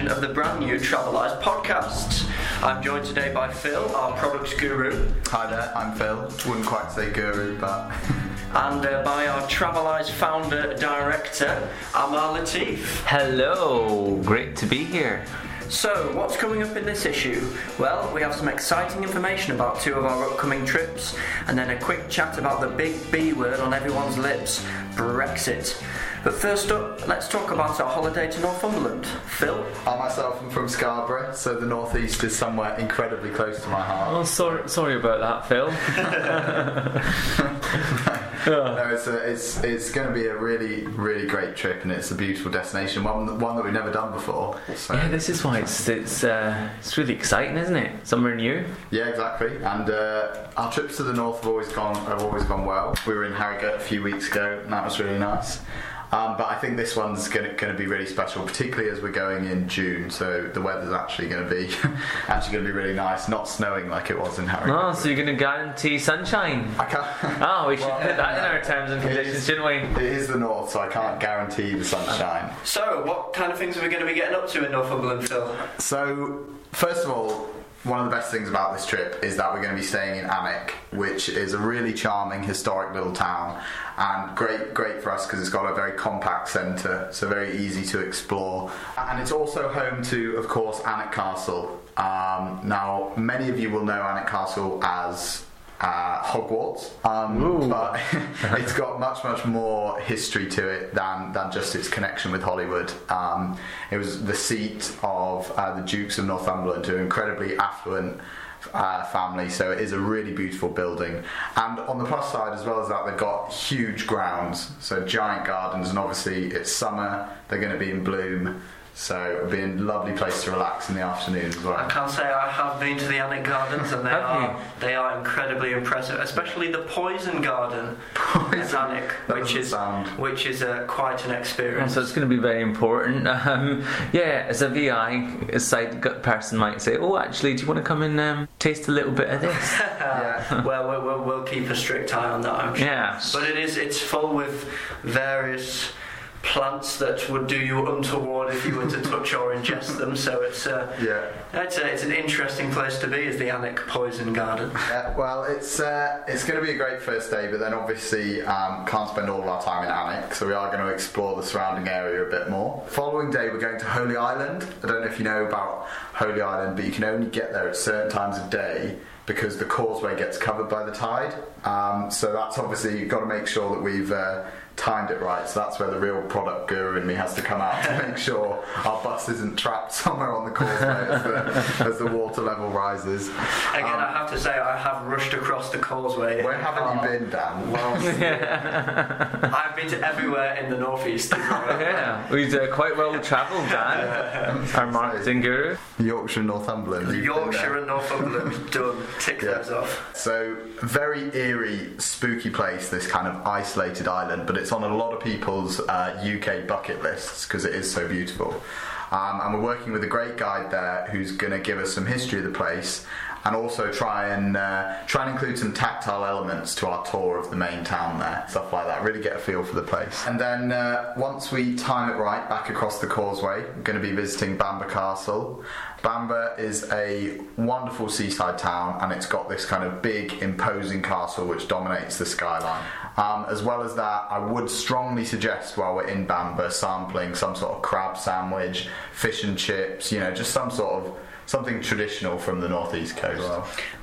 edition of the brand new Traveleyes podcast. I'm joined today by Phil, our products guru, Hi there, I'm Phil. Wouldn't quite say guru, but and uh, by our Traveleyes founder director, Amar Latif. Hello, great to be here. So, what's coming up in this issue? Well, we have some exciting information about two of our upcoming trips, and then a quick chat about the big B word on everyone's lips Brexit. But first up, let's talk about our holiday to Northumberland. Phil? I myself am from Scarborough, so the northeast is somewhere incredibly close to my heart. Oh, sorry, sorry about that, Phil. No, it's a, it's it's going to be a really really great trip, and it's a beautiful destination, one one that we've never done before. So yeah, this is why it's it's uh, it's really exciting, isn't it? Somewhere new. yeah, exactly. And uh, our trips to the north have always gone have always gone well. We were in Harrogate a few weeks ago, and that was really nice. Um, but I think this one's going to be really special, particularly as we're going in June. So the weather's actually going to be actually going to be really nice, not snowing like it was in Harrogate. Oh, so you're going to guarantee sunshine? I can't. Oh, we should Well, put that in our terms and conditions, is- shouldn't we? It is the north, so I can't guarantee the sunshine. So, what kind of things are we going to be getting up to in Northumberland, Phil? So, first of all, one of the best things about this trip is that we're going to be staying in Alnwick, which is a really charming, historic little town, and great, great for us because it's got a very compact centre, so very easy to explore. And it's also home to, of course, Alnwick Castle. Um, now, many of you will know Alnwick Castle as uh, Hogwarts, um, but it's got much, much more history to it than, than just its connection with Hollywood. Um, it was the seat of uh, the Dukes of Northumberland, who are incredibly affluent uh, family, so it is a really beautiful building. And on the plus side, as well as that, they've got huge grounds, so giant gardens, and obviously it's summer, they're going to be in bloom. So it'll be a lovely place to relax in the afternoon as well. I can't say I have been to the Alnwick Gardens, and they are you? they are incredibly impressive, especially the Poison Garden at Alnwick, That which is sound- which is uh, quite an Oh, experience. So it's going to be very important. Um, yeah, as a VI, a side person might say, "Oh, actually, do you want to come and um, taste a little bit of this?" Yeah. well, we'll, we'll, we'll keep a strict eye on that. I'm sure. yeah. But it is it's full with various plants that would do you untoward if you were to touch or ingest them. So it's uh, Yeah. it's, a, it's an interesting place to be, is the Alnwick Poison Garden. Yeah, well, it's uh, it's going to be a great first day, but then obviously um, can't spend all of our time in Alnwick, so we are going to explore the surrounding area a bit more. Following day, we're going to Holy Island. I don't know if you know about Holy Island, but you can only get there at certain times of day because the causeway gets covered by the tide. Um, so that's obviously you've got to make sure that we've. Uh, Timed it right, so that's where the real product guru in me has to come out to make sure our bus isn't trapped somewhere on the causeway as the, as the water level rises. Again, Um, I have to say, I have rushed across the causeway. Where haven't you been, Dan? Well, I've been to everywhere in the northeast. as. Yeah, we've uh, quite well travelled, Dan, our marketing guru. Yorkshire, Northumberland. Yorkshire and Northumberland done. Tick Yeah. those off. So, very eerie, spooky place, this kind of isolated island, but it's on a lot of people's uh, UK bucket lists because it is so beautiful. Um, and we're working with a great guide there who's going to give us some history of the place and also try and uh, try and include some tactile elements to our tour of the main town there, stuff like that. Really get a feel for the place. And then uh, once we time it right, back across the causeway, we're going to be visiting Bamburgh Castle. Bamburgh is a wonderful seaside town, and it's got this kind of big, imposing castle which dominates the skyline. Um, as well as that, I would strongly suggest while we're in Bamburgh sampling some sort of crab sandwich, fish and chips, you know, just some sort of something traditional from the northeast coast.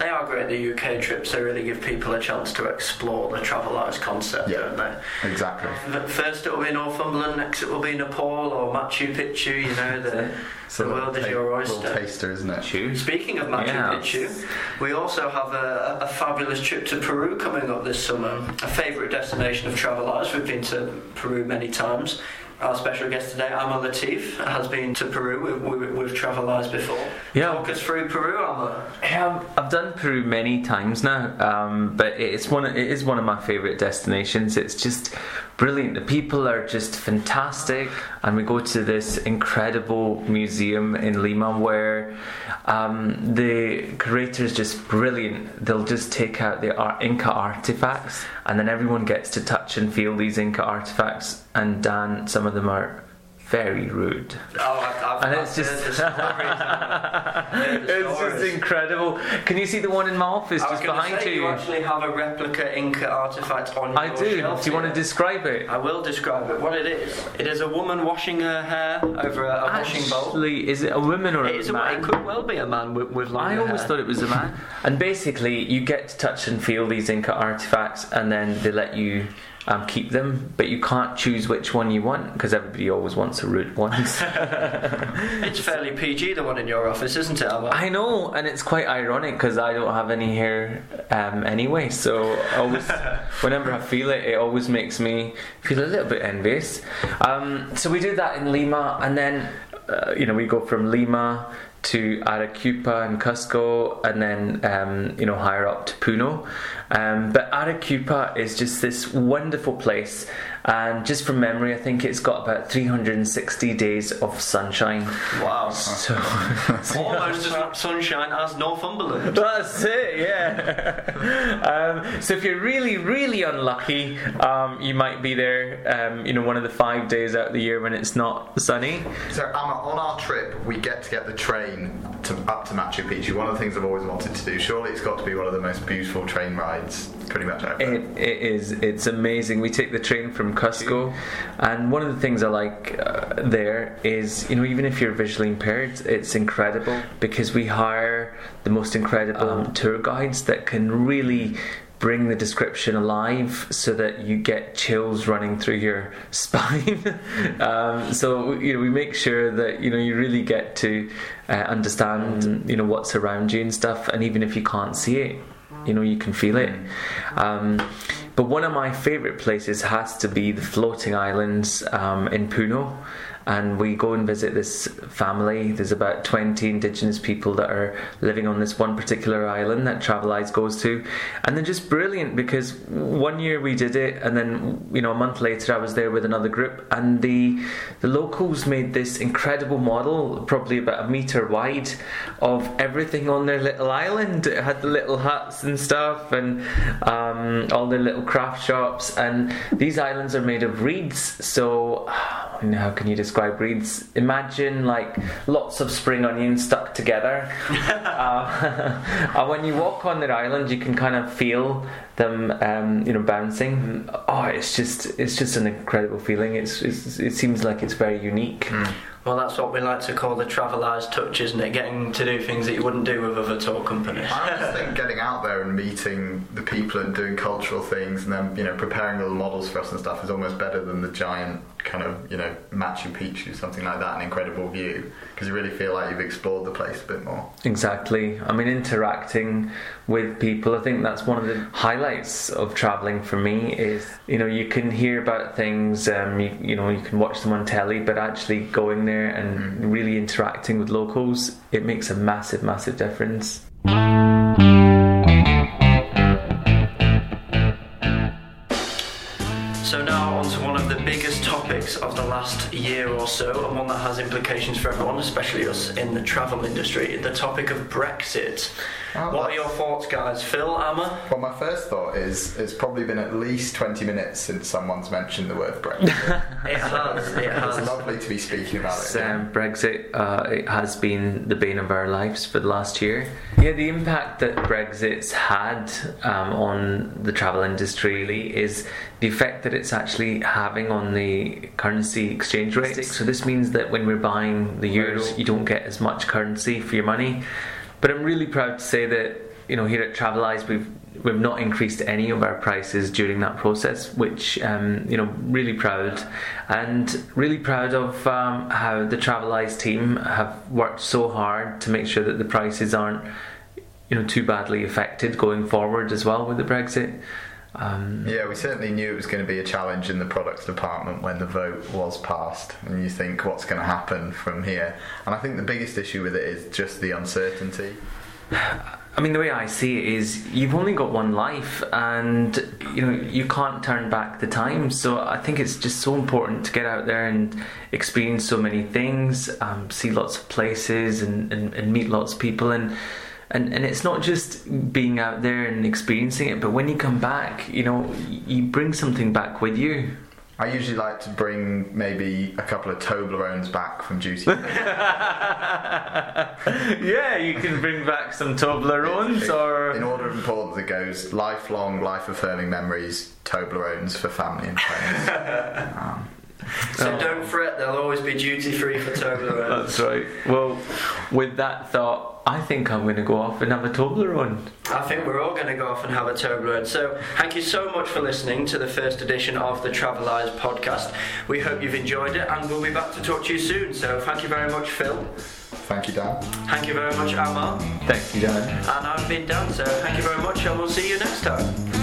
They are great, the UK trips. They really give people a chance to explore the Traveleyes concept, Yeah. don't they? Exactly. Uh, F- First it will be Northumberland, next it will be Nepal or Machu Picchu, you know, the, the world is your Little oyster. taster, isn't it? Choose. Speaking of Machu Yeah. Picchu, we also have a, a fabulous trip to Peru coming up this summer. A favourite destination of Traveleyes. We've been to Peru many times. Our special guest today, Amar Latif, has been to Peru with, with, with Traveleyes before. Yeah. Talk us through Peru, Amar. Yeah, I've done Peru many times now, um, but it's one. It is one of my favourite destinations. It's just brilliant. The people are just fantastic, and we go to this incredible museum in Lima where um, the curator is just brilliant. They'll just take out the art, Inca artifacts, and then everyone gets to touch and feel these Inca artifacts. And Dan, some of them are very rude. Oh, I've, I've, And it's just- heard the stories. I've heard the It's just incredible. Can you see the one in my office I just behind say, you? you actually have a replica Inca artifact on I your do. shelf Do you want to describe it? I will describe it. What it is? It is a woman washing her hair over a, a washing bowl. Actually, is it a woman or It, a is a, man? it could well be a man with, with longer I always hair. thought it was a man. And basically, you get to touch and feel these Inca artifacts, and then they let you um, keep them, but you can't choose which one you want because everybody always wants a root one. It's fairly PG, the one in your office, isn't it, Alba? I know, and it's quite ironic because I don't have any hair um, anyway. So always, whenever I feel it, it always makes me feel a little bit envious. Um, so we do that in Lima, and then uh, you know we go from Lima to Arequipa and Cusco, and then um, you know higher up to Puno. Um, but Arequipa is just this wonderful place, and just from memory, I think it's got about 360 days of sunshine. Wow. So. Almost as much sunshine as Northumberland. That's it, yeah. um, so if you're really, really unlucky, um, you might be there, um, you know, one of the five days out of the year when it's not sunny. So Amar, on our trip, we get to get the train to, up to Machu Picchu. One of the things I've always wanted to do. Surely it's got to be one of the most beautiful train rides, pretty much. It, it is. It's amazing. We take the train from Cusco, and one of the things I like uh, there is, you know, even if you're visually impaired, it's incredible because we hire the most incredible um, tour guides that can really bring the description alive so that you get chills running through your spine um, so you know we make sure that you know you really get to uh, understand you know what's around you and stuff and even if you can't see it you know you can feel it. Um, but one of my favorite places has to be the floating islands um, in Puno and we go and visit this family. There's about 20 indigenous people that are living on this one particular island that Traveleyes goes to, and they're just brilliant because one year we did it, and then you know a month later I was there with another group, and the the locals made this incredible model, probably about a meter wide, of everything on their little island. It had the little huts and stuff, and um, all their little craft shops, and these islands are made of reeds, so. How can you describe reeds? Imagine like lots of spring onions stuck together. uh, and when you walk on their island, you can kind of feel them, um, you know, bouncing. Oh, it's just it's just an incredible feeling. It's, it's it seems like it's very unique. Well, that's what we like to call the Traveleyes touch, isn't it? Getting to do things that you wouldn't do with other tour companies. I always think getting out there and meeting the people and doing cultural things and then, you know, preparing little models for us and stuff is almost better than the giant kind of, you know, Machu Picchu, something like that, an incredible view. Because you really feel like you've explored the place a bit more. Exactly. I mean, interacting with people. I think that's one of the highlights of traveling for me. Is you know you can hear about things, um, you, you know you can watch them on telly, but actually going there and really interacting with locals, it makes a massive, massive difference. Biggest topics of the last year or so, and one that has implications for everyone, especially us in the travel industry. The topic of Brexit. Oh, what are your thoughts, guys? Phil, Amar? Well, my first thought is it's probably been at least 20 minutes since someone's mentioned the word Brexit. It has. It it's has. lovely to be speaking about it. Um, Brexit uh, it has been the bane of our lives for the last year. Yeah, the impact that Brexit's had um, on the travel industry really is the effect that it's actually having on the currency exchange rates. So this means that when we're buying the euros, you don't get as much currency for your money. But I'm really proud to say that you know here at Traveleyes we've we've not increased any of our prices during that process, which um, you know really proud and really proud of um, how the Traveleyes team have worked so hard to make sure that the prices aren't you know too badly affected going forward as well with the Brexit. Um, Yeah, we certainly knew it was going to be a challenge in the products department when the vote was passed, and you think what's going to happen from here. And I think the biggest issue with it is just the uncertainty. I mean, the way I see it is, you've only got one life, and you know you can't turn back the time. So I think it's just so important to get out there and experience so many things, um, see lots of places, and, and, and meet lots of people, and. And, and it's not just being out there and experiencing it, but when you come back, you know, you bring something back with you. I usually like to bring maybe a couple of Toblerones back from duty. yeah, you can bring back some Toblerones or. In order of importance, it goes lifelong, life affirming memories, Toblerones for family and friends. um, So Oh. don't fret, there'll always be duty free for Toblerone. That's right. Well, with that thought, I think I'm going to go off and have a Toblerone. I think we're all going to go off and have a Toblerone. So thank you so much for listening to the first edition of the Traveleyes podcast. We hope you've enjoyed it and we'll be back to talk to you soon. So thank you very much, Phil. thank you, Dan. Thank you very much, Amar. Thank you, Dan. And I've been Dan, so thank you very much and we'll see you next time.